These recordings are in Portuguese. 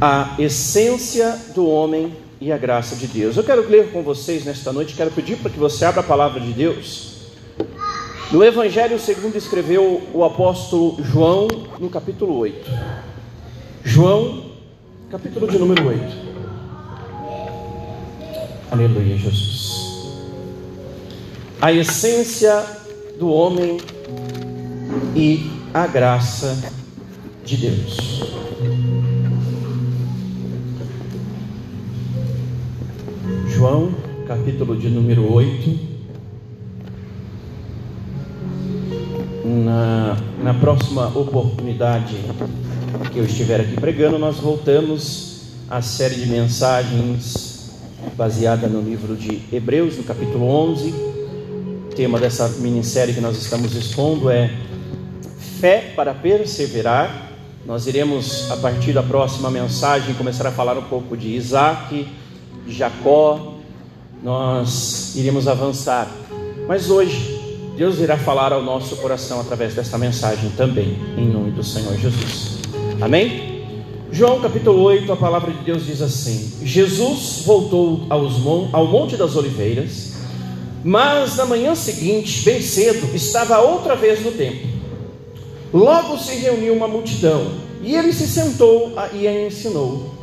a essência do homem e a graça de Deus. Eu quero ler com vocês nesta noite, quero pedir para que você abra a palavra de Deus. No Evangelho segundo escreveu o apóstolo João, no capítulo 8. João, capítulo de número 8. Aleluia, Jesus. A essência do homem e a graça de Deus. João, capítulo de número 8. Na, na próxima oportunidade que eu estiver aqui pregando, nós voltamos à série de mensagens baseada no livro de Hebreus, no capítulo 11. O tema dessa minissérie que nós estamos expondo é Fé para perseverar. Nós iremos, a partir da próxima mensagem, começar a falar um pouco de Isaac de Jacó, nós iremos avançar. Mas hoje, Deus irá falar ao nosso coração através desta mensagem também, em nome do Senhor Jesus. Amém? João capítulo 8, a palavra de Deus diz assim: Jesus voltou aos, ao Monte das Oliveiras, mas na manhã seguinte, bem cedo, estava outra vez no templo. Logo se reuniu uma multidão, e ele se sentou e a ensinou.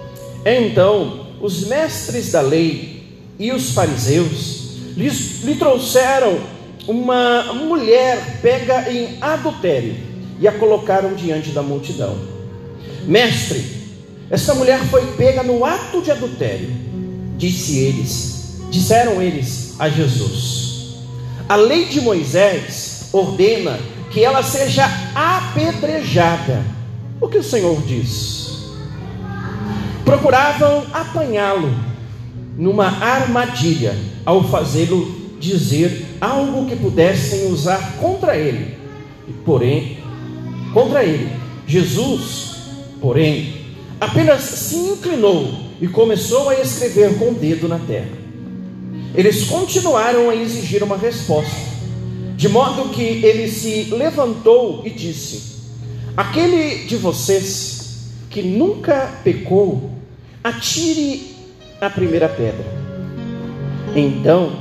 Então os mestres da lei e os fariseus lhe trouxeram uma mulher pega em adultério e a colocaram diante da multidão. Mestre, essa mulher foi pega no ato de adultério, disse eles, disseram eles a Jesus. A lei de Moisés ordena que ela seja apedrejada. O que o Senhor diz? Procuravam apanhá-lo numa armadilha ao fazê-lo dizer algo que pudessem usar contra ele. Porém, contra ele, Jesus, porém, apenas se inclinou e começou a escrever com o dedo na terra. Eles continuaram a exigir uma resposta, de modo que ele se levantou e disse: Aquele de vocês que nunca pecou, atire a primeira pedra. Então,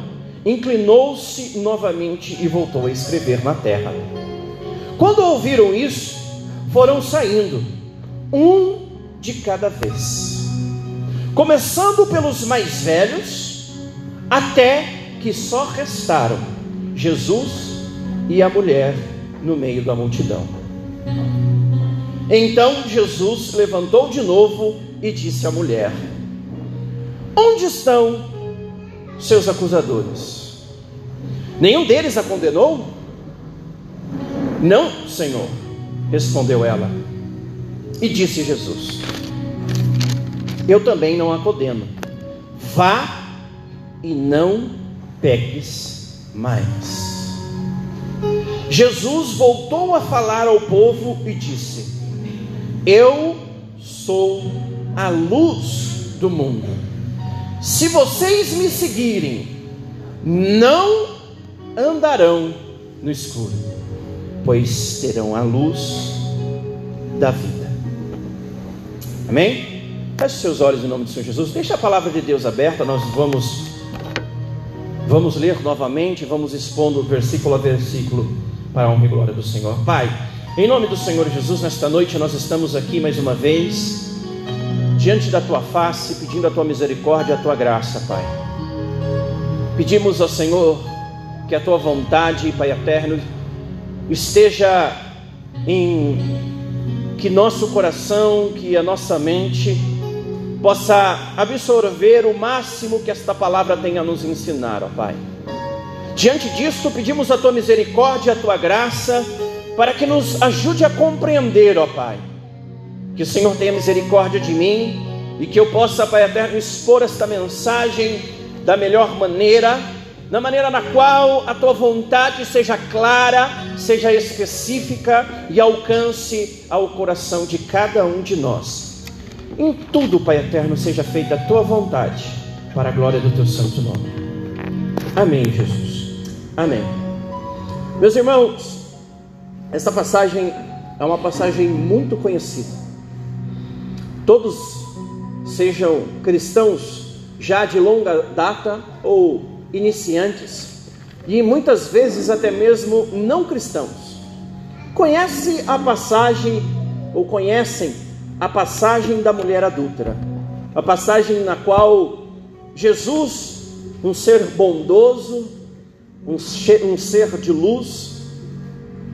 inclinou-se novamente e voltou a escrever na terra. Quando ouviram isso, foram saindo, um de cada vez, começando pelos mais velhos, até que só restaram Jesus e a mulher no meio da multidão. Então Jesus levantou de novo e disse à mulher: Onde estão seus acusadores? Nenhum deles a condenou? Não, Senhor, respondeu ela. E disse Jesus: Eu também não a condeno. Vá e não peques mais. Jesus voltou a falar ao povo e disse: Eu sou a luz do mundo. Se vocês me seguirem, não andarão no escuro, pois terão a luz da vida. Amém? Feche seus olhos em nome do Senhor Jesus. Deixa a palavra de Deus aberta, nós vamos vamos ler novamente, vamos expondo versículo a versículo para a honra e glória do Senhor. Pai, em nome do Senhor Jesus, nesta noite nós estamos aqui mais uma vez diante da tua face, pedindo a tua misericórdia, a tua graça, Pai. Pedimos ao Senhor que a tua vontade, Pai eterno, esteja em que nosso coração, que a nossa mente possa absorver o máximo que esta palavra tem a nos ensinar, ó Pai. Diante disso, pedimos a tua misericórdia, a tua graça, para que nos ajude a compreender, ó Pai que o Senhor tenha misericórdia de mim e que eu possa, Pai eterno, expor esta mensagem da melhor maneira, na maneira na qual a tua vontade seja clara, seja específica e alcance ao coração de cada um de nós. Em tudo, Pai eterno, seja feita a tua vontade, para a glória do teu santo nome. Amém, Jesus. Amém. Meus irmãos, esta passagem é uma passagem muito conhecida todos sejam cristãos já de longa data ou iniciantes, e muitas vezes até mesmo não cristãos, conhece a passagem ou conhecem a passagem da mulher adúltera, a passagem na qual Jesus, um ser bondoso, um ser de luz,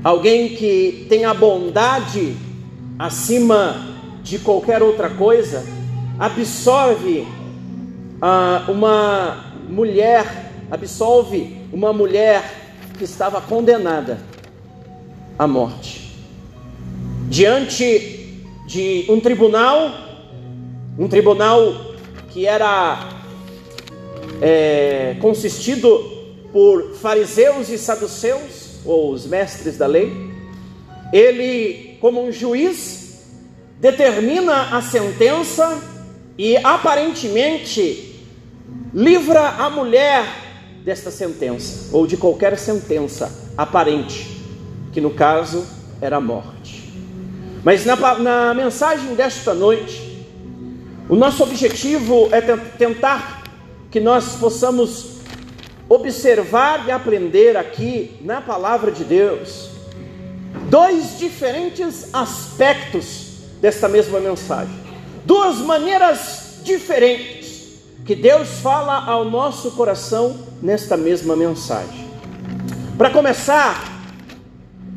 alguém que tem a bondade acima de qualquer outra coisa, absorve ah, uma mulher, absolve uma mulher que estava condenada à morte. Diante de um tribunal, um tribunal que era é, consistido por fariseus e saduceus, ou os mestres da lei, ele, como um juiz, determina a sentença e aparentemente livra a mulher desta sentença, ou de qualquer sentença aparente, que no caso era a morte. Mas na, na mensagem desta noite, o nosso objetivo é tentar que nós possamos observar e aprender aqui na palavra de Deus dois diferentes aspectos desta mesma mensagem, duas maneiras diferentes que Deus fala ao nosso coração nesta mesma mensagem. Para começar,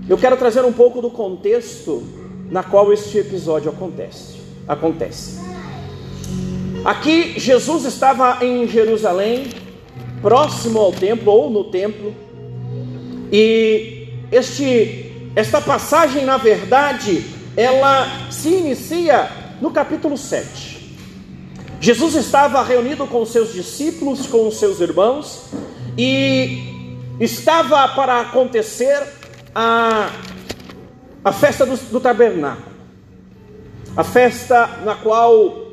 eu quero trazer um pouco do contexto na qual este episódio acontece. Acontece. Aqui Jesus estava em Jerusalém, próximo ao templo ou no templo, e este esta passagem, na verdade, ela se inicia no capítulo 7. Jesus estava reunido com seus discípulos, com os seus irmãos, e estava para acontecer a, a festa do, do tabernáculo, a festa na qual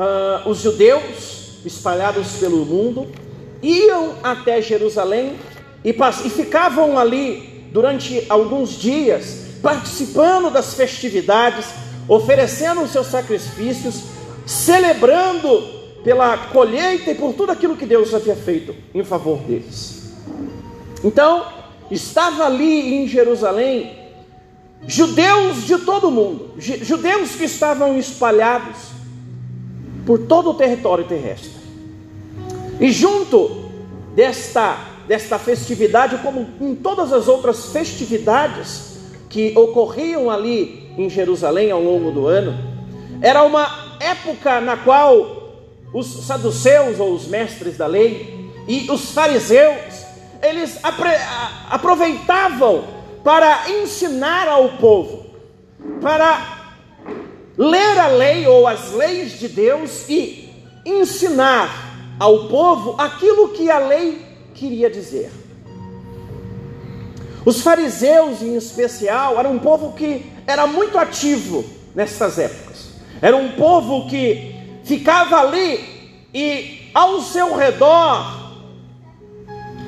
uh, os judeus, espalhados pelo mundo, iam até Jerusalém e, e ficavam ali durante alguns dias, participando das festividades, oferecendo os seus sacrifícios celebrando pela colheita e por tudo aquilo que Deus havia feito em favor deles. Então, estava ali em Jerusalém judeus de todo o mundo, judeus que estavam espalhados por todo o território terrestre. E junto desta desta festividade, como em todas as outras festividades que ocorriam ali em Jerusalém ao longo do ano, era uma época na qual os saduceus ou os mestres da lei e os fariseus eles aproveitavam para ensinar ao povo, para ler a lei ou as leis de Deus e ensinar ao povo aquilo que a lei queria dizer. Os fariseus, em especial, eram um povo que era muito ativo nessas épocas. Era um povo que ficava ali e ao seu redor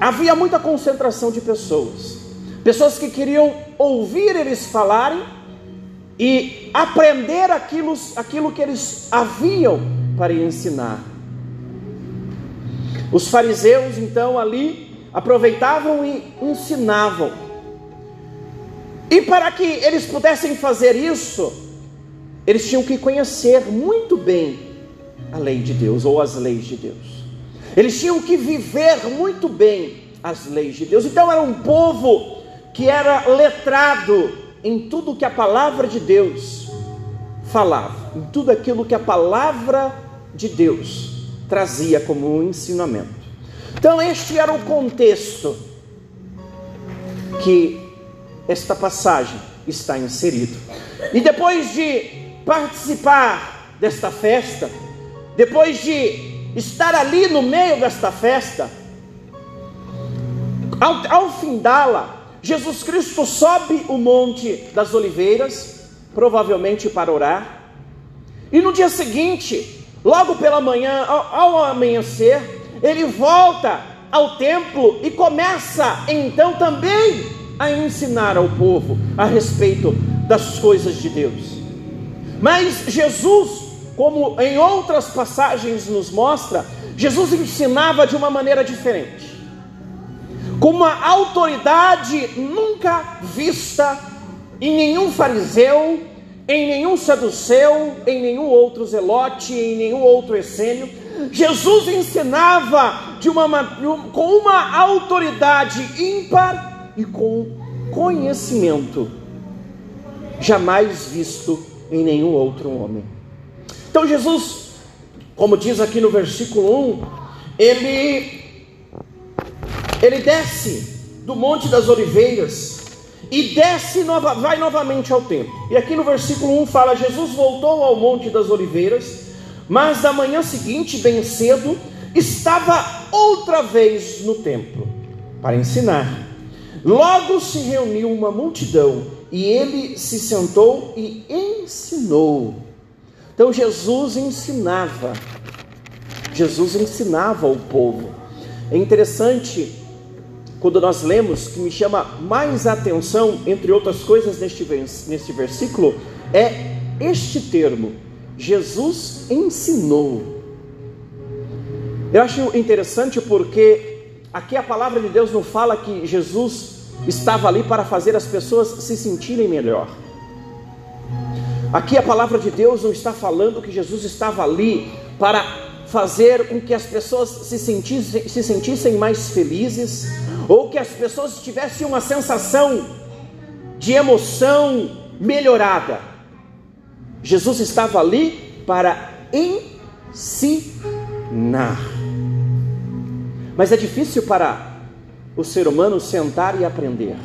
havia muita concentração de pessoas. Pessoas que queriam ouvir eles falarem e aprender aquilo, aquilo que eles haviam para ensinar. Os fariseus então ali aproveitavam e ensinavam. E para que eles pudessem fazer isso, eles tinham que conhecer muito bem a lei de Deus ou as leis de Deus. Eles tinham que viver muito bem as leis de Deus. Então era um povo que era letrado em tudo que a palavra de Deus falava, em tudo aquilo que a palavra de Deus trazia como um ensinamento. Então este era o contexto que esta passagem está inserido. E depois de participar desta festa, depois de estar ali no meio desta festa, ao, ao findá-la, Jesus Cristo sobe o Monte das Oliveiras, provavelmente para orar, e no dia seguinte, logo pela manhã, ao, ao amanhecer, ele volta ao templo e começa então também a ensinar ao povo a respeito das coisas de Deus. Mas Jesus, como em outras passagens nos mostra, Jesus ensinava de uma maneira diferente, com uma autoridade nunca vista em nenhum fariseu, em nenhum saduceu, em nenhum outro zelote, em nenhum outro essênio. Jesus ensinava de uma, com uma autoridade ímpar e com conhecimento jamais visto em nenhum outro homem. Então Jesus, como diz aqui no versículo 1, ele ele desce do Monte das Oliveiras e desce nova, vai novamente ao templo. E aqui no versículo 1 fala: Jesus voltou ao Monte das Oliveiras, mas da manhã seguinte, bem cedo, estava outra vez no templo para ensinar. Logo se reuniu uma multidão e ele se sentou e ensinou. Então Jesus ensinava, Jesus ensinava o povo. É interessante quando nós lemos, que me chama mais atenção, entre outras coisas, neste, neste versículo, é este termo: Jesus ensinou. Eu acho interessante porque aqui a palavra de Deus não fala que Jesus estava ali para fazer as pessoas se sentirem melhor. Aqui a palavra de Deus não está falando que Jesus estava ali para fazer com que as pessoas se sentissem, se sentissem mais felizes, ou que as pessoas tivessem uma sensação de emoção melhorada. Jesus estava ali para ensinar. Mas é difícil para o ser humano sentar e aprender.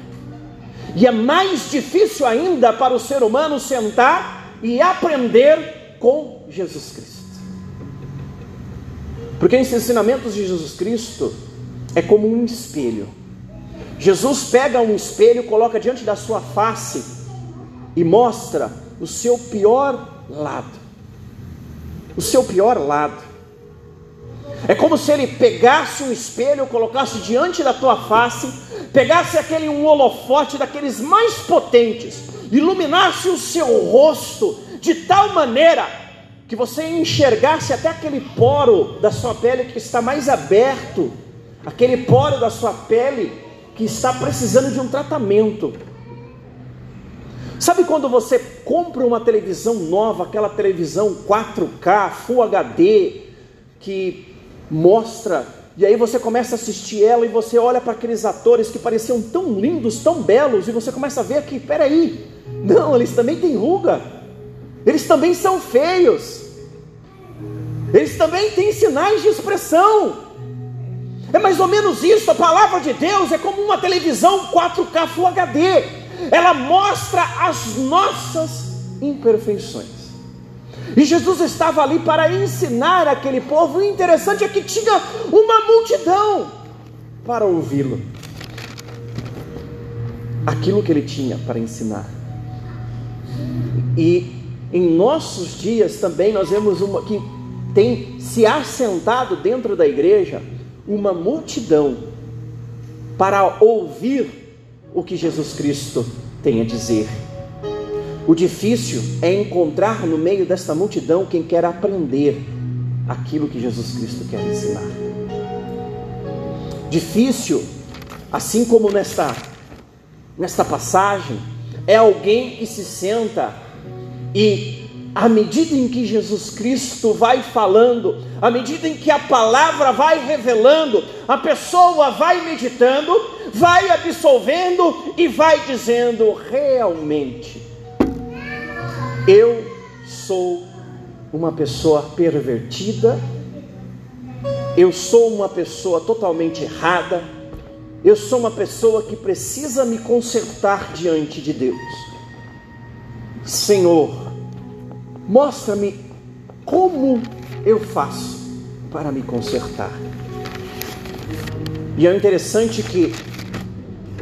E é mais difícil ainda para o ser humano sentar e aprender com Jesus Cristo. Porque os ensinamentos de Jesus Cristo é como um espelho. Jesus pega um espelho, coloca diante da sua face e mostra o seu pior lado. O seu pior lado. É como se ele pegasse um espelho, colocasse diante da tua face, pegasse aquele um holofote daqueles mais potentes iluminasse o seu rosto de tal maneira que você enxergasse até aquele poro da sua pele que está mais aberto, aquele poro da sua pele que está precisando de um tratamento. Sabe quando você compra uma televisão nova, aquela televisão 4K, Full HD, que mostra e aí você começa a assistir ela e você olha para aqueles atores que pareciam tão lindos, tão belos, e você começa a ver que, peraí, não, eles também têm ruga, eles também são feios, eles também têm sinais de expressão. É mais ou menos isso, a palavra de Deus é como uma televisão 4K Full HD, ela mostra as nossas imperfeições. E Jesus estava ali para ensinar aquele povo. O interessante é que tinha uma multidão para ouvi-lo. Aquilo que ele tinha para ensinar. E em nossos dias também nós vemos uma que tem se assentado dentro da igreja uma multidão para ouvir o que Jesus Cristo tem a dizer. O difícil é encontrar no meio desta multidão quem quer aprender aquilo que Jesus Cristo quer ensinar. Difícil, assim como nesta, nesta passagem, é alguém que se senta e, à medida em que Jesus Cristo vai falando, à medida em que a palavra vai revelando, a pessoa vai meditando, vai absolvendo e vai dizendo realmente eu sou uma pessoa pervertida, eu sou uma pessoa totalmente errada, eu sou uma pessoa que precisa me consertar diante de Deus. Senhor, mostra-me como eu faço para me consertar. E é interessante que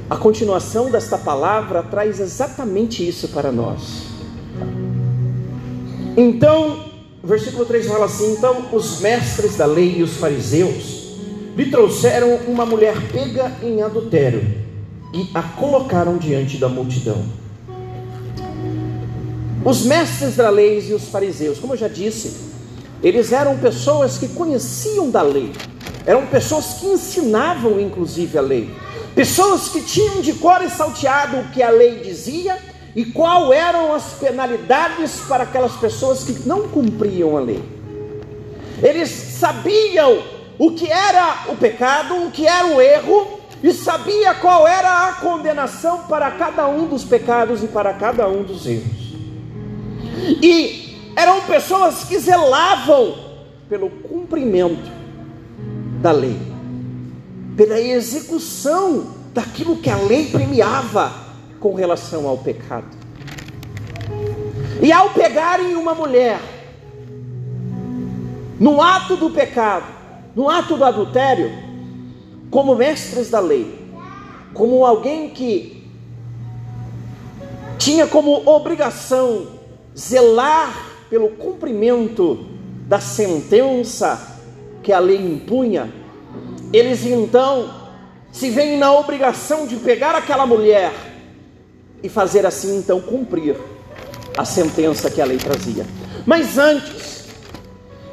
a continuação desta palavra traz exatamente isso para nós. Então, versículo 3 fala assim: Então os mestres da lei e os fariseus lhe trouxeram uma mulher pega em adultério e a colocaram diante da multidão. Os mestres da lei e os fariseus, como eu já disse, Eles eram pessoas que conheciam da lei, eram pessoas que ensinavam inclusive a lei, pessoas que tinham de cor e salteado o que a lei dizia e qual eram as penalidades para aquelas pessoas que não cumpriam a lei. Eles sabiam o que era o pecado, o que era o erro, e sabia qual era a condenação para cada um dos pecados e para cada um dos erros. E eram pessoas que zelavam pelo cumprimento da lei, pela execução daquilo que a lei premiava com relação ao pecado. E ao pegarem uma mulher no ato do pecado, no ato do adultério, como mestres da lei, como alguém que tinha como obrigação zelar pelo cumprimento da sentença que a lei impunha, eles então se veem na obrigação de pegar aquela mulher e fazer assim então cumprir a sentença que a lei trazia. Mas antes,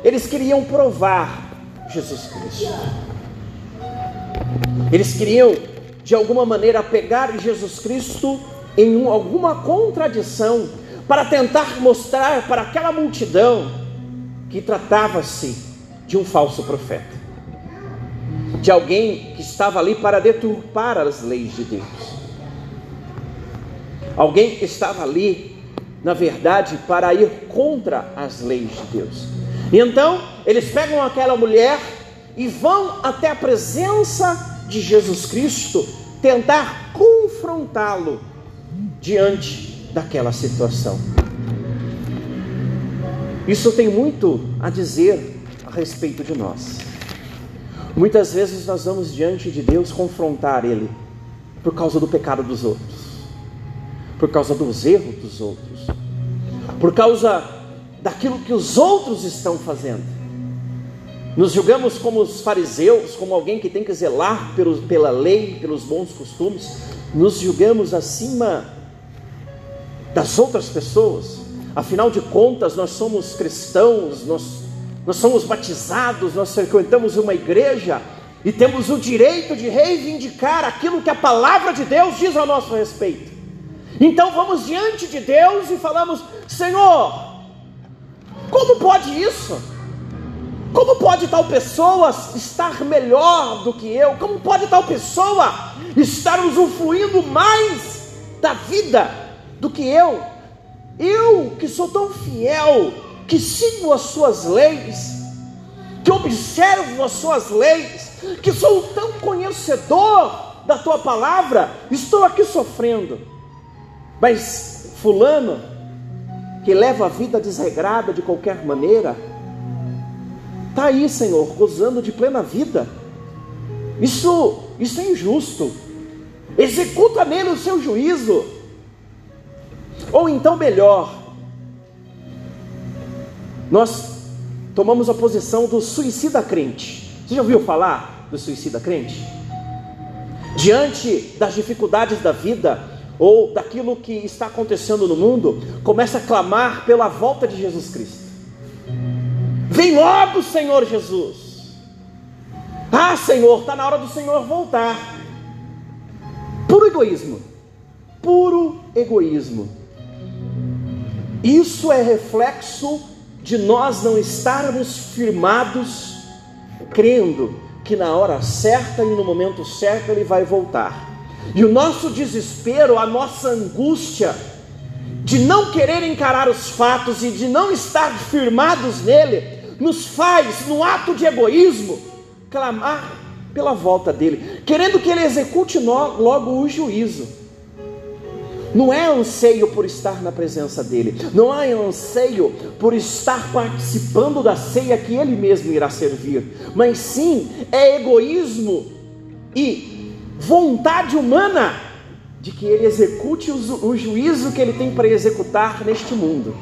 eles queriam provar Jesus Cristo. Eles queriam, de alguma maneira, pegar Jesus Cristo em um, alguma contradição, para tentar mostrar para aquela multidão que tratava-se de um falso profeta, de alguém que estava ali para deturpar as leis de Deus, alguém que estava ali, na verdade, para ir contra as leis de Deus. E então, eles pegam aquela mulher e vão até a presença de Jesus Cristo tentar confrontá-lo diante daquela situação. Isso tem muito a dizer a respeito de nós. Muitas vezes nós vamos diante de Deus confrontar Ele por causa do pecado dos outros, por causa dos erros dos outros, por causa daquilo que os outros estão fazendo. Nos julgamos como os fariseus, como alguém que tem que zelar pela lei, pelos bons costumes. Nos julgamos acima das outras pessoas. Afinal de contas, nós somos cristãos, nós, nós somos batizados, nós frequentamos uma igreja e temos o direito de reivindicar aquilo que a palavra de Deus diz a nosso respeito. Então vamos diante de Deus e falamos: Senhor, como pode isso? Como pode tal pessoa estar melhor do que eu? Como pode tal pessoa estar usufruindo mais da vida do que eu? Eu que sou tão fiel, que sigo as suas leis, que observo as suas leis, que sou tão conhecedor da tua palavra, estou aqui sofrendo. Mas fulano que leva a vida desregrada de qualquer maneira, está aí, Senhor, gozando de plena vida. Isso, isso é injusto. Executa nele o seu juízo. Ou então, melhor, nós tomamos a posição do suicida crente. Você já ouviu falar do suicida crente? Diante das dificuldades da vida, ou daquilo que está acontecendo no mundo, começa a clamar pela volta de Jesus Cristo. Vem logo, Senhor Jesus. Ah, Senhor, está na hora do Senhor voltar. Puro egoísmo. Puro egoísmo. Isso é reflexo de nós não estarmos firmados, crendo que na hora certa e no momento certo Ele vai voltar. E o nosso desespero, a nossa angústia, de não querer encarar os fatos e de não estar firmados nele, nos faz, no ato de egoísmo, clamar pela volta dele, querendo que ele execute logo o juízo. Não é anseio por estar na presença dele, não é anseio por estar participando da ceia que ele mesmo irá servir, mas sim é egoísmo e vontade humana de que ele execute o juízo que ele tem para executar neste mundo.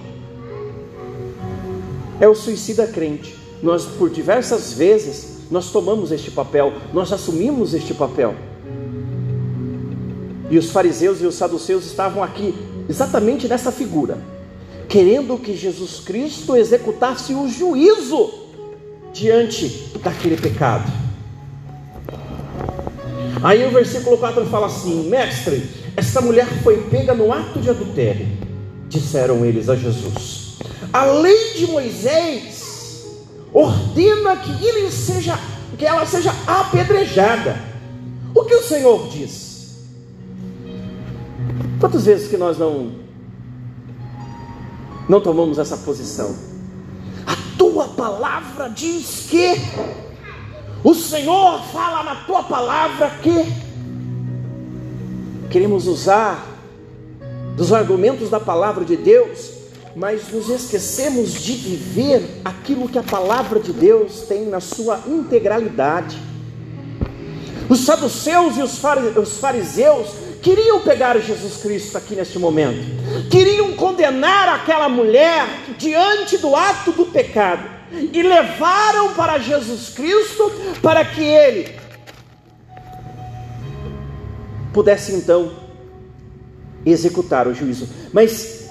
É o suicida crente. Nós, por diversas vezes, nós tomamos este papel, nós assumimos este papel. E os fariseus e os saduceus estavam aqui exatamente nessa figura. querendo que Jesus Cristo executasse o juízo diante daquele pecado. Aí o versículo 4 fala assim: Mestre, esta mulher foi pega no ato de adultério, disseram eles a Jesus. A lei de Moisés ordena que, ele seja, que ela seja apedrejada. O que o Senhor diz? Quantas vezes que nós não não tomamos essa posição? A tua palavra diz que o Senhor fala na tua palavra que queremos usar dos argumentos da palavra de Deus, mas nos esquecemos de viver aquilo que a palavra de Deus tem na sua integralidade. Os saduceus e os fariseus queriam pegar Jesus Cristo aqui neste momento, queriam condenar aquela mulher diante do ato do pecado e levaram para Jesus Cristo para que ele pudesse então executar o juízo. Mas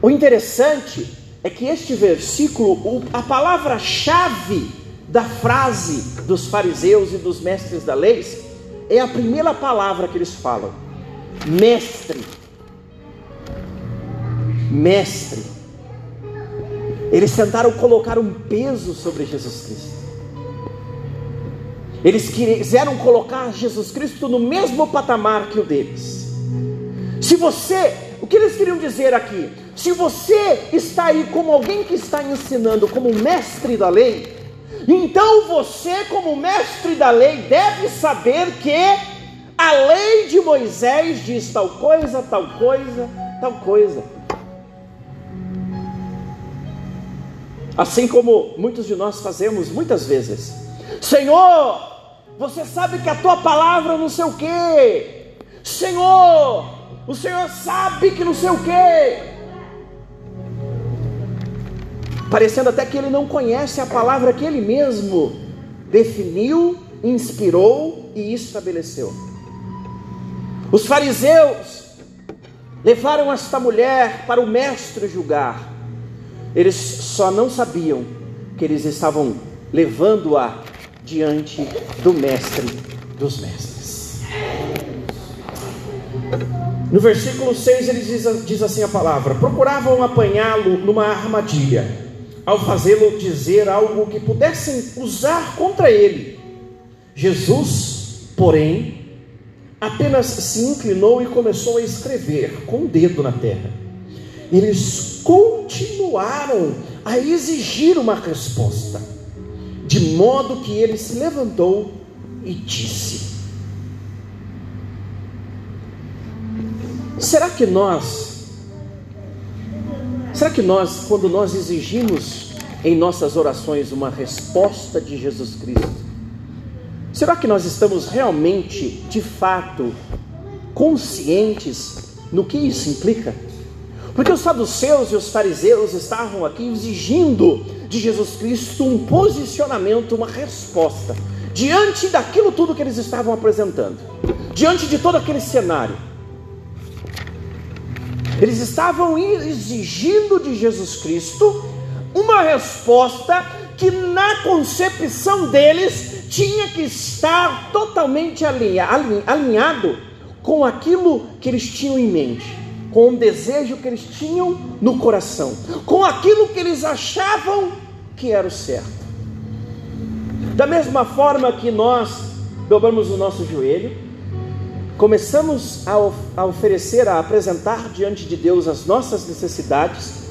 o interessante é que este versículo, a palavra-chave da frase dos fariseus e dos mestres da lei, é a primeira palavra que eles falam: mestre. Mestre. Eles tentaram colocar um peso sobre Jesus Cristo. Eles quiseram colocar Jesus Cristo no mesmo patamar que o deles. Se você, o que eles queriam dizer aqui? Se você está aí como alguém que está ensinando como mestre da lei, então você, como mestre da lei, deve saber que a lei de Moisés diz tal coisa, tal coisa, tal coisa. assim como muitos de nós fazemos muitas vezes. Senhor, você sabe que a tua palavra não sei o quê. Senhor, o Senhor sabe que não sei o quê. Parecendo até que ele não conhece a palavra que ele mesmo definiu, inspirou e estabeleceu. Os fariseus levaram esta mulher para o mestre julgar. Eles só não sabiam que eles estavam levando-a diante do mestre dos mestres. No versículo 6 ele diz, diz assim a palavra: procuravam apanhá-lo numa armadilha, ao fazê-lo dizer algo que pudessem usar contra ele. Jesus, porém, apenas se inclinou e começou a escrever com o dedo na terra. Eles continuaram a exigir uma resposta, de modo que ele se levantou e disse: Será que nós, será que nós, quando nós exigimos em nossas orações uma resposta de Jesus Cristo, será que nós estamos realmente, de fato, conscientes no que isso implica? Porque os saduceus e os fariseus estavam aqui exigindo de Jesus Cristo um posicionamento, uma resposta, diante daquilo tudo que eles estavam apresentando, diante de todo aquele cenário. Eles estavam exigindo de Jesus Cristo uma resposta que, na concepção deles, tinha que estar totalmente alinhado com aquilo que eles tinham em mente com o desejo que eles tinham no coração, com aquilo que eles achavam que era o certo. Da mesma forma que nós dobramos o nosso joelho, começamos a, a oferecer, a apresentar diante de Deus as nossas necessidades,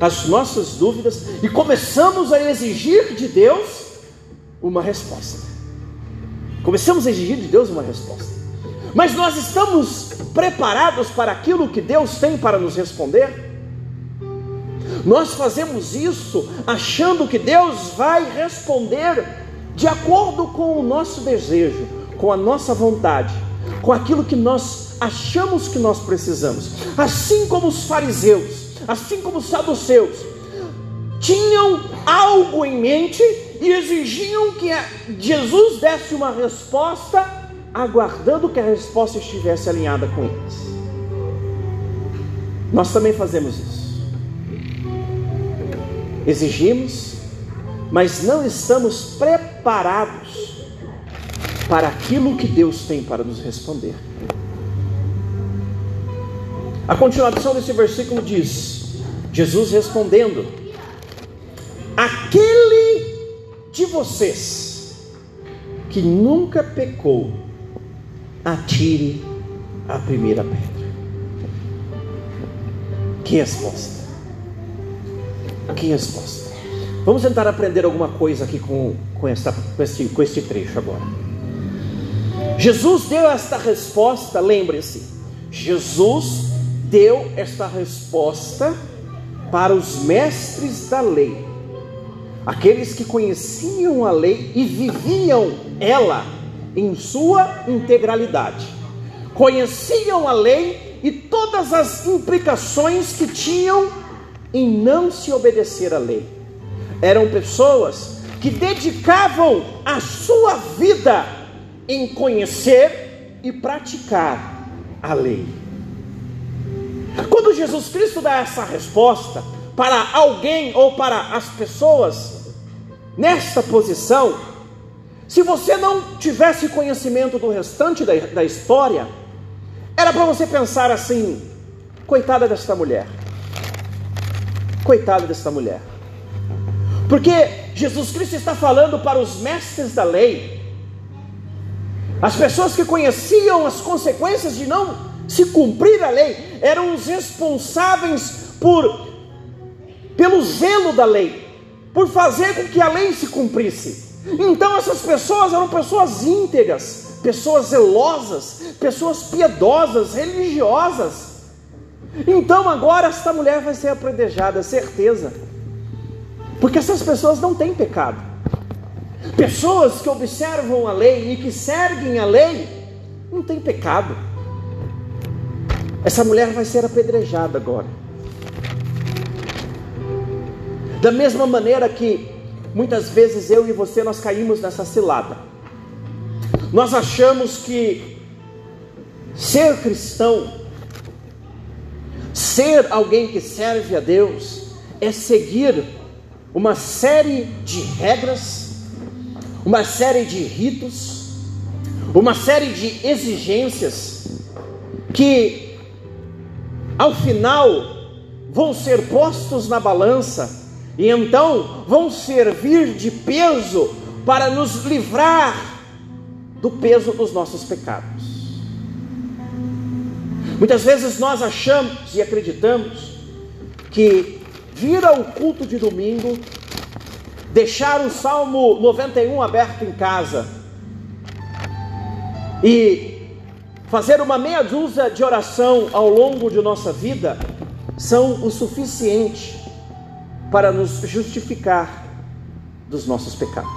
as nossas dúvidas, e começamos a exigir de Deus uma resposta. Começamos a exigir de Deus uma resposta. Mas nós estamos preparados para aquilo que Deus tem para nos responder? Nós fazemos isso achando que Deus vai responder de acordo com o nosso desejo, com a nossa vontade, com aquilo que nós achamos que nós precisamos. Assim como os fariseus, assim como os saduceus, tinham algo em mente e exigiam que Jesus desse uma resposta aguardando que a resposta estivesse alinhada com eles. Nós também fazemos isso. exigimos, mas não estamos preparados para aquilo que Deus tem para nos responder. A continuação desse versículo diz: Jesus respondendo: Aquele de vocês que nunca pecou, atire a primeira pedra. Que resposta! Que resposta! Vamos tentar aprender alguma coisa aqui com, com, esta, com, este, com este trecho agora. Jesus deu esta resposta, lembre-se, Jesus deu esta resposta para os mestres da lei, aqueles que conheciam a lei e viviam ela em sua integralidade, conheciam a lei e todas as implicações que tinham em não se obedecer à lei. Eram pessoas que dedicavam a sua vida em conhecer e praticar a lei. Quando Jesus Cristo dá essa resposta para alguém ou para as pessoas nesta posição, se você não tivesse conhecimento do restante da, da história, era para você pensar assim: coitada desta mulher, coitada desta mulher, porque Jesus Cristo está falando para os mestres da lei, as pessoas que conheciam as consequências de não se cumprir a lei, eram os responsáveis por pelo zelo da lei, por fazer com que a lei se cumprisse. Então essas pessoas eram pessoas íntegras, pessoas zelosas, pessoas piedosas, religiosas. Então agora esta mulher vai ser apredejada, certeza. Porque essas pessoas não têm pecado. Pessoas que observam a lei e que seguem a lei não têm pecado. Essa mulher vai ser apedrejada agora. Da mesma maneira que muitas vezes eu e você nós caímos nessa cilada. Nós achamos que ser cristão, ser alguém que serve a Deus, é seguir uma série de regras, uma série de ritos, uma série de exigências que ao final vão ser postos na balança e então vão servir de peso para nos livrar do peso dos nossos pecados. Muitas vezes nós achamos e acreditamos que vir ao culto de domingo, deixar o Salmo 91 aberto em casa e fazer uma meia dúzia de oração ao longo de nossa vida são o suficiente para nos justificar dos nossos pecados.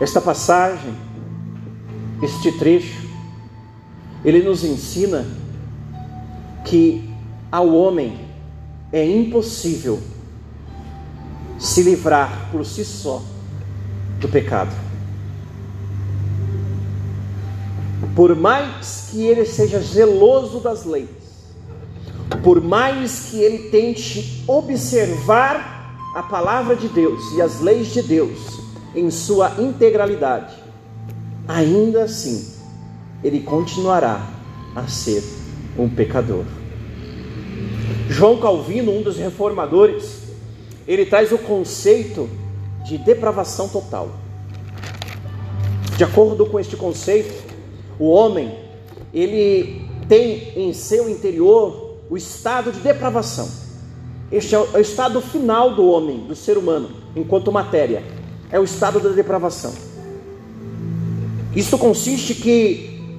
Esta passagem, este trecho, ele nos ensina que ao homem é impossível se livrar por si só do pecado. por mais que ele seja zeloso das leis, por mais que ele tente observar a palavra de Deus e as leis de Deus em sua integralidade, ainda assim ele continuará a ser um pecador. João Calvino, um dos reformadores, ele traz o conceito de depravação total. De acordo com este conceito, o homem, ele tem em seu interior o estado de depravação. Este é o estado final do homem, do ser humano, enquanto matéria. É o estado da depravação. Isto consiste que,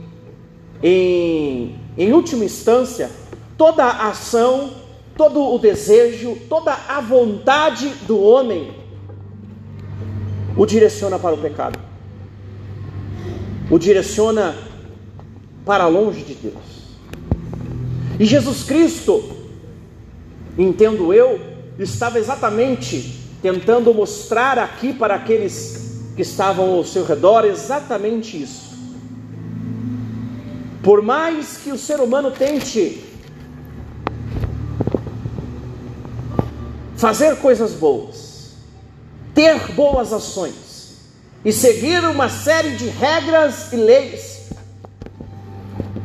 em, em última instância, toda ação, todo o desejo, toda a vontade do homem o direciona para o pecado. O direciona para longe de Deus. E Jesus Cristo, entendo eu, estava exatamente tentando mostrar aqui para aqueles que estavam ao seu redor exatamente isso. Por mais que o ser humano tente fazer coisas boas, ter boas ações e seguir uma série de regras e leis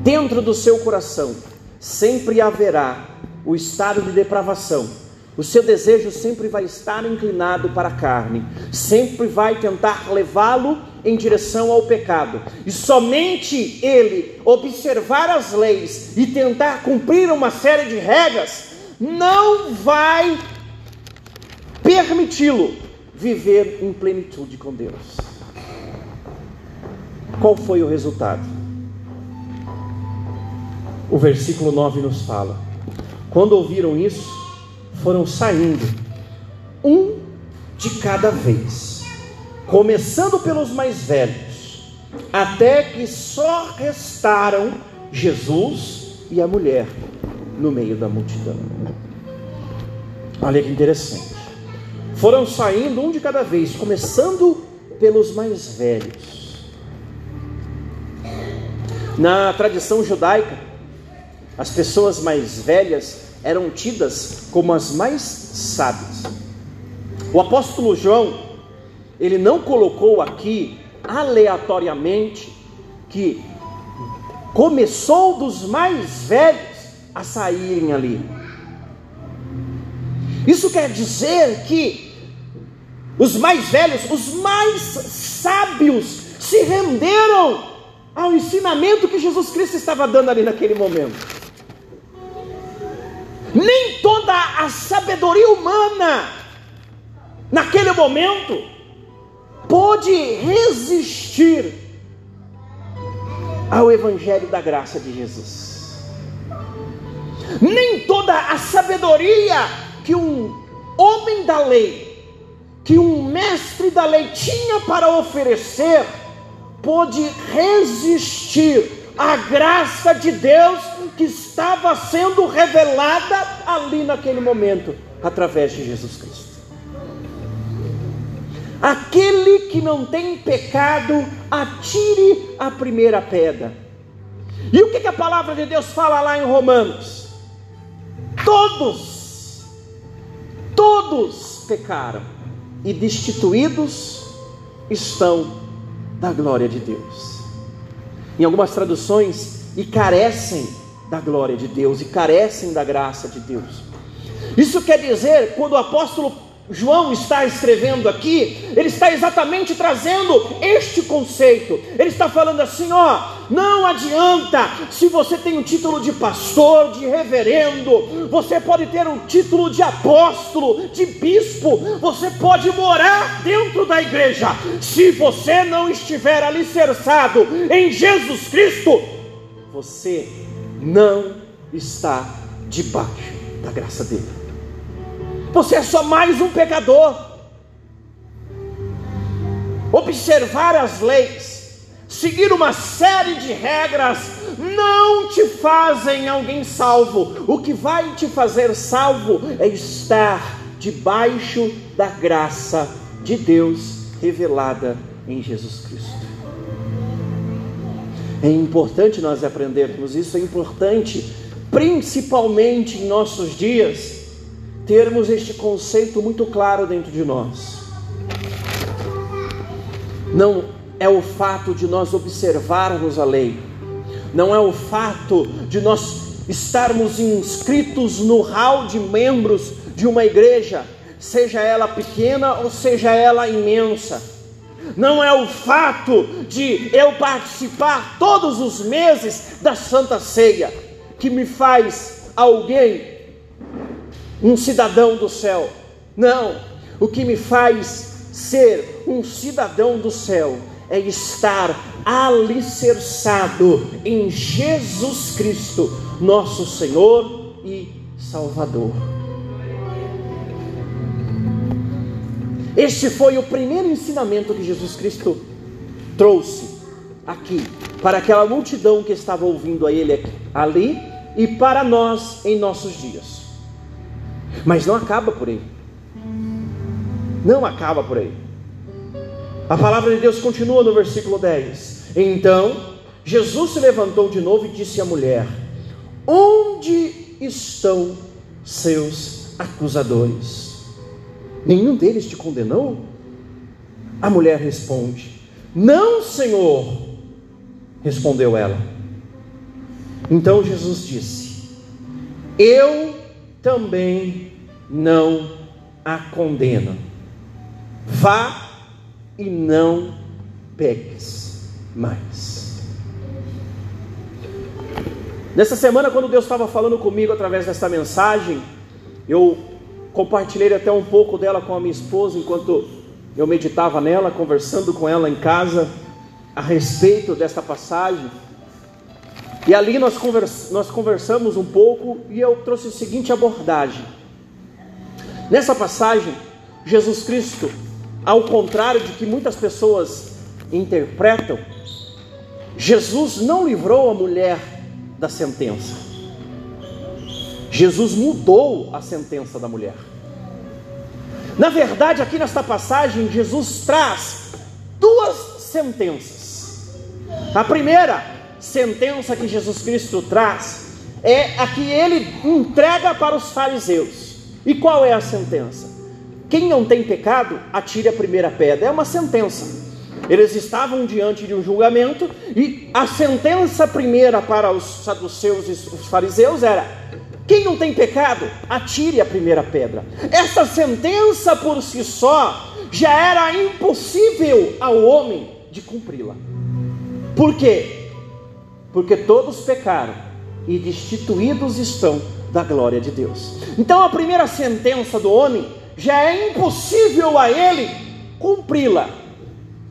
dentro do seu coração, sempre haverá o estado de depravação. O seu desejo sempre vai estar inclinado para a carne, sempre vai tentar levá-lo em direção ao pecado. E somente ele observar as leis e tentar cumprir uma série de regras não vai permiti-lo viver em plenitude com Deus. Qual foi o resultado? O versículo 9 nos fala: quando ouviram isso, foram saindo, um de cada vez, começando pelos mais velhos, até que só restaram Jesus e a mulher no meio da multidão. Olha que interessante. Foram saindo um de cada vez, começando pelos mais velhos. Na tradição judaica, as pessoas mais velhas eram tidas como as mais sábias. O apóstolo João, ele não colocou aqui aleatoriamente que começou dos mais velhos a saírem ali. Isso quer dizer que os mais velhos, os mais sábios, se renderam ao ensinamento que Jesus Cristo estava dando ali naquele momento. Nem toda a sabedoria humana, naquele momento, pôde resistir ao Evangelho da graça de Jesus. Nem toda a sabedoria que um homem da lei, que um mestre da lei tinha para oferecer, pôde resistir à graça de Deus que estava sendo revelada ali naquele momento, através de Jesus Cristo. Aquele que não tem pecado, atire a primeira pedra. E o que, que a palavra de Deus fala lá em Romanos? Todos, todos pecaram e destituídos estão da glória de Deus. Em algumas traduções, e carecem da glória de Deus e carecem da graça de Deus. Isso quer dizer, quando o apóstolo João está escrevendo aqui, ele está exatamente trazendo este conceito. Ele está falando assim: ó, não adianta se você tem o título de pastor, de reverendo, você pode ter um título de apóstolo, de bispo, você pode morar dentro da igreja. Se você não estiver alicerçado em Jesus Cristo, você não está debaixo da graça dele. Você é só mais um pecador. Observar as leis, seguir uma série de regras, não te fazem alguém salvo. O que vai te fazer salvo é estar debaixo da graça de Deus revelada em Jesus Cristo. É importante nós aprendermos isso, é importante, principalmente em nossos dias, termos este conceito muito claro dentro de nós. Não é o fato de nós observarmos a lei, não é o fato de nós estarmos inscritos no hall de membros de uma igreja, seja ela pequena ou seja ela imensa não é o fato de eu participar todos os meses da Santa Ceia que me faz alguém, um cidadão do céu. Não, o que me faz ser um cidadão do céu é estar alicerçado em Jesus Cristo, nosso Senhor e Salvador. Este foi o primeiro ensinamento que Jesus Cristo trouxe aqui, para aquela multidão que estava ouvindo a Ele ali e para nós em nossos dias. Mas não acaba por aí. Não acaba por aí. A palavra de Deus continua no versículo 10. Então, Jesus se levantou de novo e disse à mulher: Onde estão seus acusadores? Nenhum deles te condenou? A mulher responde: Não, Senhor. Respondeu ela. Então Jesus disse: Eu também não a condeno. Vá e não peques mais. Nessa semana, quando Deus estava falando comigo através dessa mensagem, eu compartilhei até um pouco dela com a minha esposa enquanto eu meditava nela, conversando com ela em casa a respeito desta passagem. E ali nós, convers, nós conversamos um pouco e eu trouxe a seguinte abordagem. Nessa passagem, Jesus Cristo, ao contrário de que muitas pessoas interpretam, Jesus não livrou a mulher da sentença. Jesus mudou a sentença da mulher. Na verdade, aqui nesta passagem, Jesus traz duas sentenças. A primeira sentença que Jesus Cristo traz é a que ele entrega para os fariseus. E qual é a sentença? Quem não tem pecado, atire a primeira pedra. É uma sentença. Eles estavam diante de um julgamento e a sentença primeira para os saduceus e os fariseus era: quem não tem pecado, atire a primeira pedra. Essa sentença por si só já era impossível ao homem de cumpri-la. Por quê? Porque todos pecaram e destituídos estão da glória de Deus. Então a primeira sentença do homem já é impossível a ele cumpri-la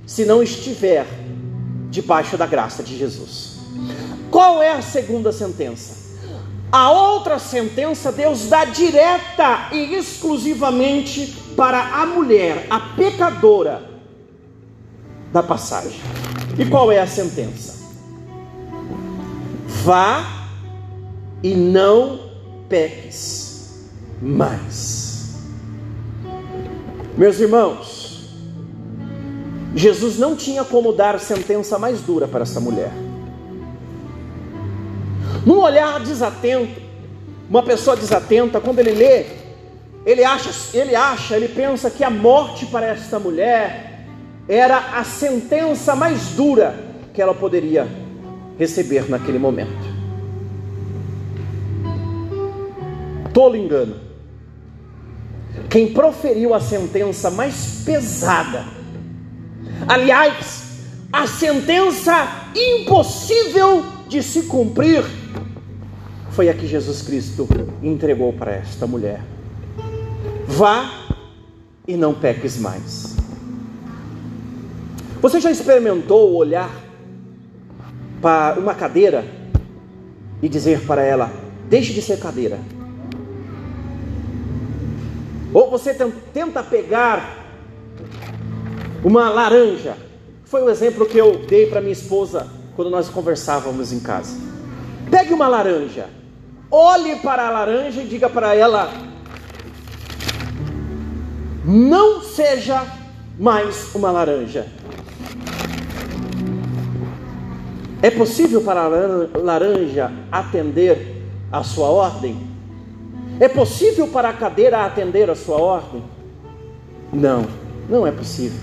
se não estiver debaixo da graça de Jesus. Qual é a segunda sentença? A outra sentença Deus dá direta e exclusivamente para a mulher, a pecadora da passagem. E qual é a sentença? Vá e não peques mais. Meus irmãos, Jesus não tinha como dar sentença mais dura para essa mulher. Num olhar desatento, uma pessoa desatenta, quando ele lê, ele acha, ele acha, ele pensa que a morte para esta mulher era a sentença mais dura que ela poderia receber naquele momento. Tolo engano. Quem proferiu a sentença mais pesada, aliás, a sentença impossível de se cumprir, foi a que Jesus Cristo entregou para esta mulher. Vá e não peques mais. Você já experimentou olhar para uma cadeira e dizer para ela: deixe de ser cadeira? Ou você tenta pegar uma laranja? Foi o exemplo que eu dei para minha esposa quando nós conversávamos em casa. Pegue uma laranja olhe para a laranja e diga para ela: não seja mais uma laranja. É possível para a laranja atender a sua ordem? É possível para a cadeira atender a sua ordem? Não, não é possível.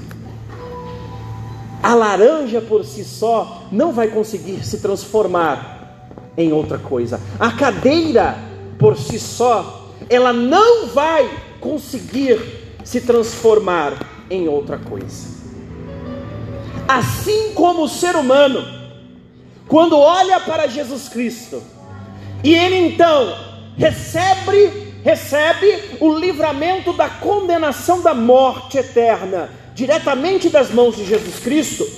A laranja por si só não vai conseguir se transformar em outra coisa. A cadeira por si só, ela não vai conseguir se transformar em outra coisa. Assim como o ser humano, quando olha para Jesus Cristo, e ele então recebe, recebe o livramento da condenação da morte eterna, diretamente das mãos de Jesus Cristo,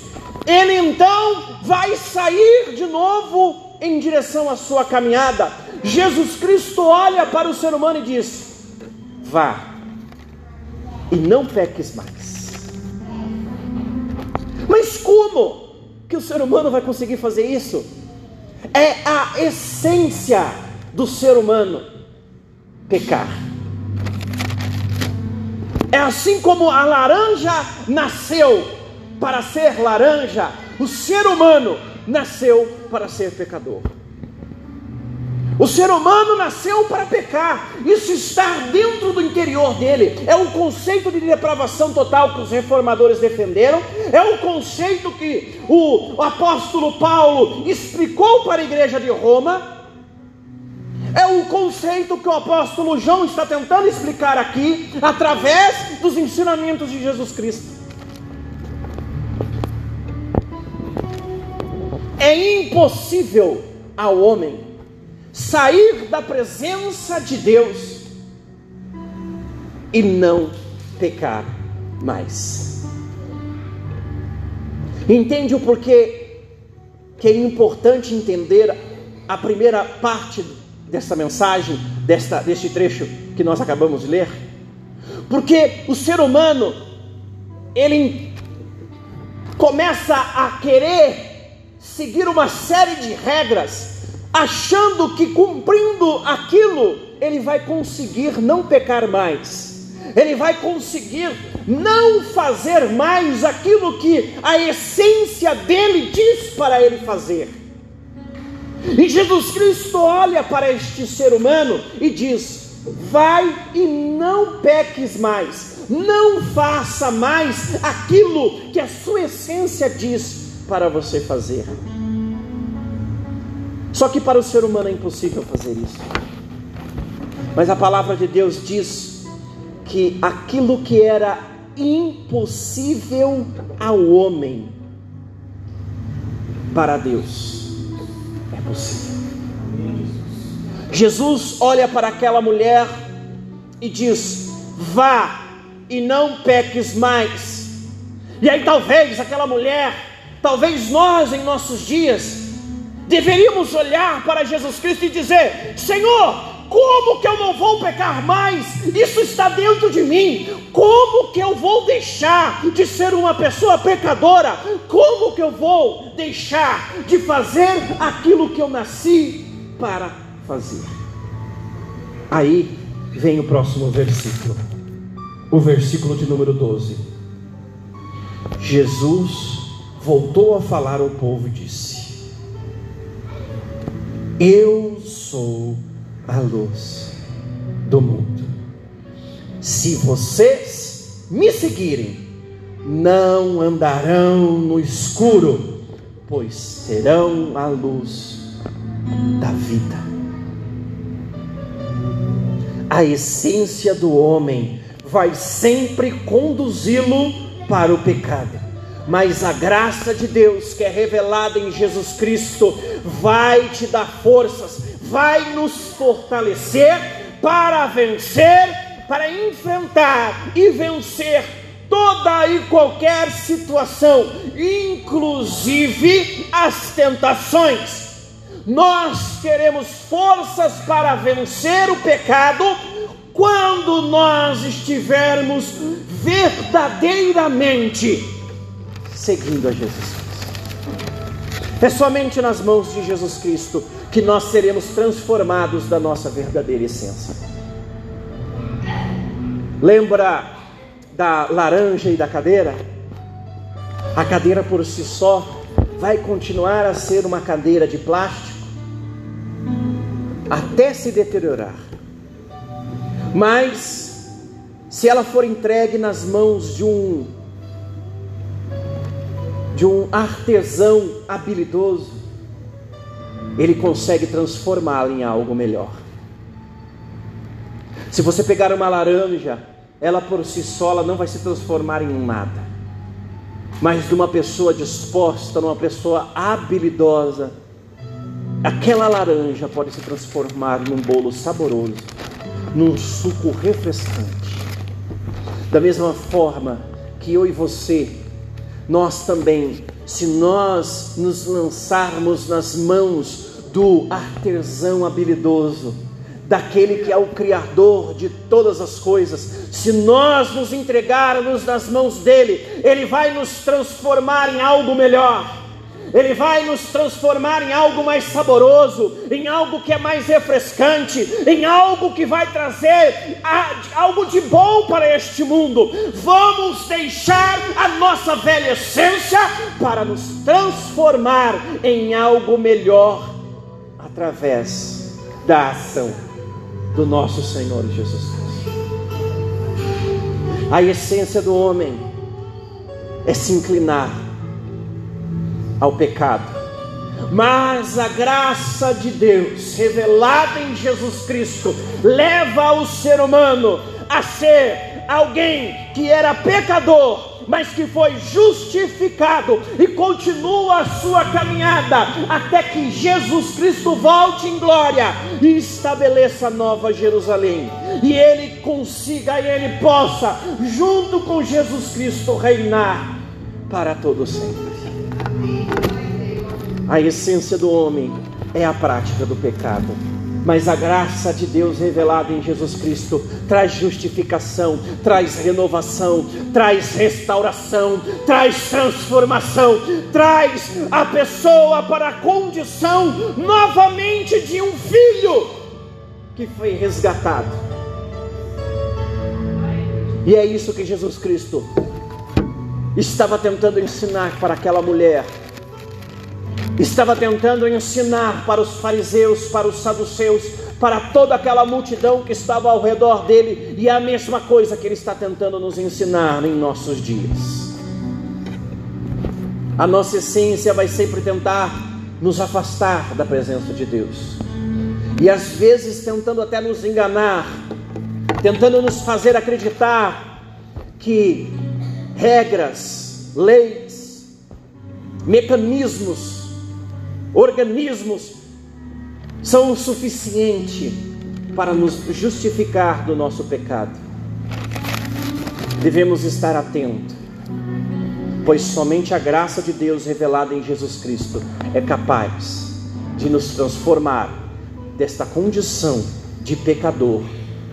ele então vai sair de novo em direção à sua caminhada, Jesus Cristo olha para o ser humano e diz: Vá e não peques mais. Mas como que o ser humano vai conseguir fazer isso? É a essência do ser humano pecar. É assim como a laranja nasceu para ser laranja, o ser humano nasceu para ser pecador. O ser humano nasceu para pecar, isso está dentro do interior dele. É o conceito de depravação total que os reformadores defenderam, é o conceito que o apóstolo Paulo explicou para a igreja de Roma, é o conceito que o apóstolo João está tentando explicar aqui, através dos ensinamentos de Jesus Cristo. É impossível ao homem sair da presença de Deus e não pecar mais. Entende o porquê que é importante entender a primeira parte desta mensagem, desta, deste trecho que nós acabamos de ler? Porque o ser humano, ele começa a querer seguir uma série de regras achando que cumprindo aquilo ele vai conseguir não pecar mais, ele vai conseguir não fazer mais aquilo que a essência dele diz para ele fazer. E Jesus Cristo olha para este ser humano e diz: Vai e não peques mais, não faça mais aquilo que a sua essência diz para você fazer. Só que para o ser humano é impossível fazer isso. Mas a palavra de Deus diz que aquilo que era impossível ao homem, para Deus é possível. Jesus olha para aquela mulher e diz: Vá e não peques mais. E aí, talvez aquela mulher, talvez nós em nossos dias, deveríamos olhar para Jesus Cristo e dizer: Senhor, como que eu não vou pecar mais? Isso está dentro de mim. Como que eu vou deixar de ser uma pessoa pecadora? Como que eu vou deixar de fazer aquilo que eu nasci para fazer? Aí vem o próximo versículo, o versículo de número 12. Jesus voltou a falar ao povo e disse: eu sou a luz do mundo. Se vocês me seguirem, não andarão no escuro, pois serão a luz da vida. A essência do homem vai sempre conduzi-lo para o pecado mas a graça de Deus que é revelada em Jesus Cristo vai te dar forças, vai nos fortalecer para vencer, para enfrentar e vencer toda e qualquer situação, inclusive as tentações. Nós teremos forças para vencer o pecado quando nós estivermos verdadeiramente seguindo a Jesus Cristo. É somente nas mãos de Jesus Cristo que nós seremos transformados da nossa verdadeira essência. Lembra da laranja e da cadeira? A cadeira por si só vai continuar a ser uma cadeira de plástico até se deteriorar. Mas se ela for entregue nas mãos de um de um artesão habilidoso, ele consegue transformá-la em algo melhor. Se você pegar uma laranja, ela por si só não vai se transformar em nada. Mas de uma pessoa disposta, numa pessoa habilidosa, aquela laranja pode se transformar num bolo saboroso, num suco refrescante. Da mesma forma que eu e você nós também, se nós nos lançarmos nas mãos do artesão habilidoso, daquele que é o Criador de todas as coisas, se nós nos entregarmos nas mãos dele, ele vai nos transformar em algo melhor. Ele vai nos transformar em algo mais saboroso, em algo que é mais refrescante, em algo que vai trazer algo de bom para este mundo. Vamos deixar a nossa velha essência para nos transformar em algo melhor através da ação do nosso Senhor Jesus Cristo. A essência do homem é se inclinar ao pecado. Mas a graça de Deus, revelada em Jesus Cristo, leva o ser humano a ser alguém que era pecador, mas que foi justificado e continua a sua caminhada até que Jesus Cristo volte em glória e estabeleça Nova Jerusalém. E ele consiga e ele possa, junto com Jesus Cristo, reinar para todo sempre. A essência do homem é a prática do pecado mas a graça de Deus revelada em Jesus Cristo traz justificação, traz renovação, traz restauração, traz transformação, traz a pessoa para a condição novamente de um filho que foi resgatado. E é isso que Jesus Cristo estava tentando ensinar para aquela mulher. Estava tentando ensinar para os fariseus, para os saduceus, para toda aquela multidão que estava ao redor dele, e é a mesma coisa que ele está tentando nos ensinar em nossos dias. A nossa essência vai sempre tentar nos afastar da presença de Deus, e às vezes tentando até nos enganar, tentando nos fazer acreditar que regras, leis, mecanismos organismos são o suficiente para nos justificar do nosso pecado. Devemos estar atentos, pois somente a graça de Deus revelada em Jesus Cristo é capaz de nos transformar desta condição de pecador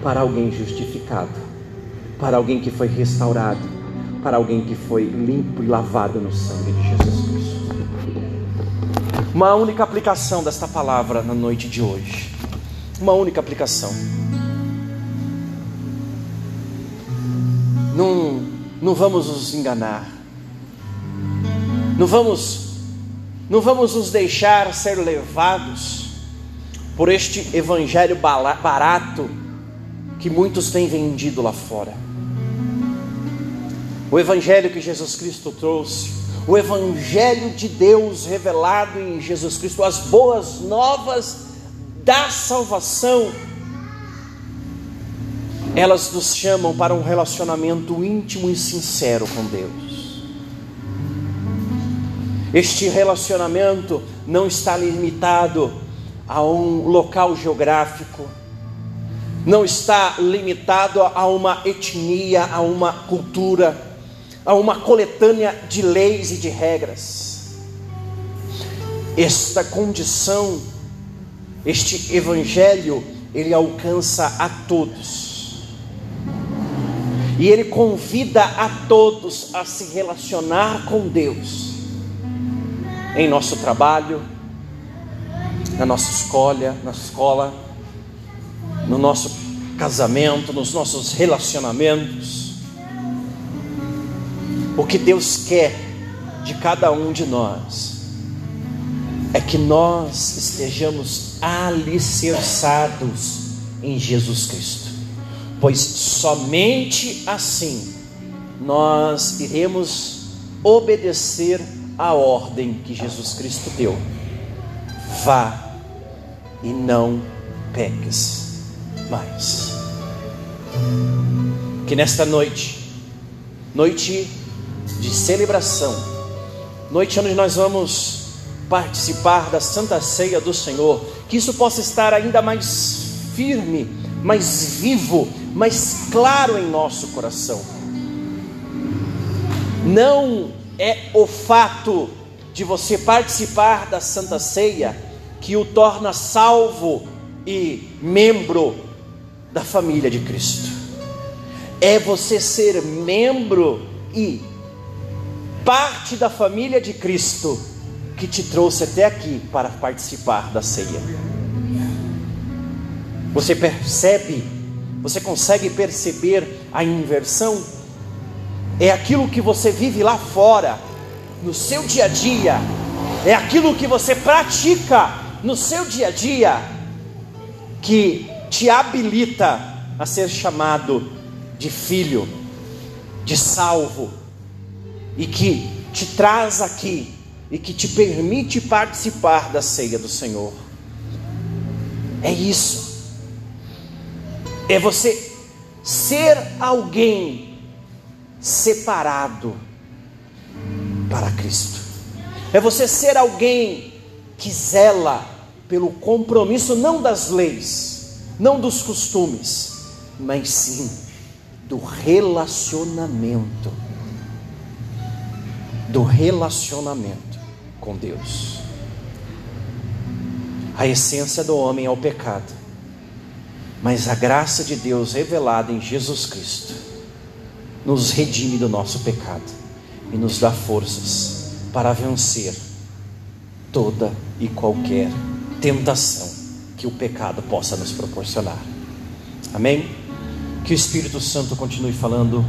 para alguém justificado, para alguém que foi restaurado, para alguém que foi limpo e lavado no sangue de Jesus Cristo. Uma única aplicação desta palavra na noite de hoje. Uma única aplicação. Não, não vamos nos enganar. Não vamos, não vamos nos deixar ser levados por este evangelho barato que muitos têm vendido lá fora. O evangelho que Jesus Cristo trouxe o Evangelho de Deus revelado em Jesus Cristo, as boas novas da salvação, elas nos chamam para um relacionamento íntimo e sincero com Deus. Este relacionamento não está limitado a um local geográfico, não está limitado a uma etnia, a uma cultura a uma coletânea de leis e de regras. Esta condição, este evangelho, ele alcança a todos. E ele convida a todos a se relacionar com Deus em nosso trabalho, na nossa escola, na escola, no nosso casamento, nos nossos relacionamentos o que Deus quer de cada um de nós é que nós estejamos alicerçados em Jesus Cristo, pois somente assim nós iremos obedecer a ordem que Jesus Cristo deu: vá e não peques mais. Que nesta noite, noite de celebração, noite onde nós vamos participar da Santa Ceia do Senhor, que isso possa estar ainda mais firme, mais vivo, mais claro em nosso coração. Não é o fato de você participar da Santa Ceia que o torna salvo e membro da família de Cristo. É você ser membro e parte da família de Cristo que te trouxe até aqui para participar da ceia. Você percebe, você consegue perceber a inversão? É aquilo que você vive lá fora, no seu dia a dia, é aquilo que você pratica no seu dia a dia, que te habilita a ser chamado de filho, de salvo, e que te traz aqui e que te permite participar da ceia do Senhor. É isso. É você ser alguém separado para Cristo. É você ser alguém que zela pelo compromisso não das leis, não dos costumes, mas sim do relacionamento. Do relacionamento com Deus. A essência do homem é o pecado, mas a graça de Deus revelada em Jesus Cristo nos redime do nosso pecado e nos dá forças para vencer toda e qualquer tentação que o pecado possa nos proporcionar. Amém? Que o Espírito Santo continue falando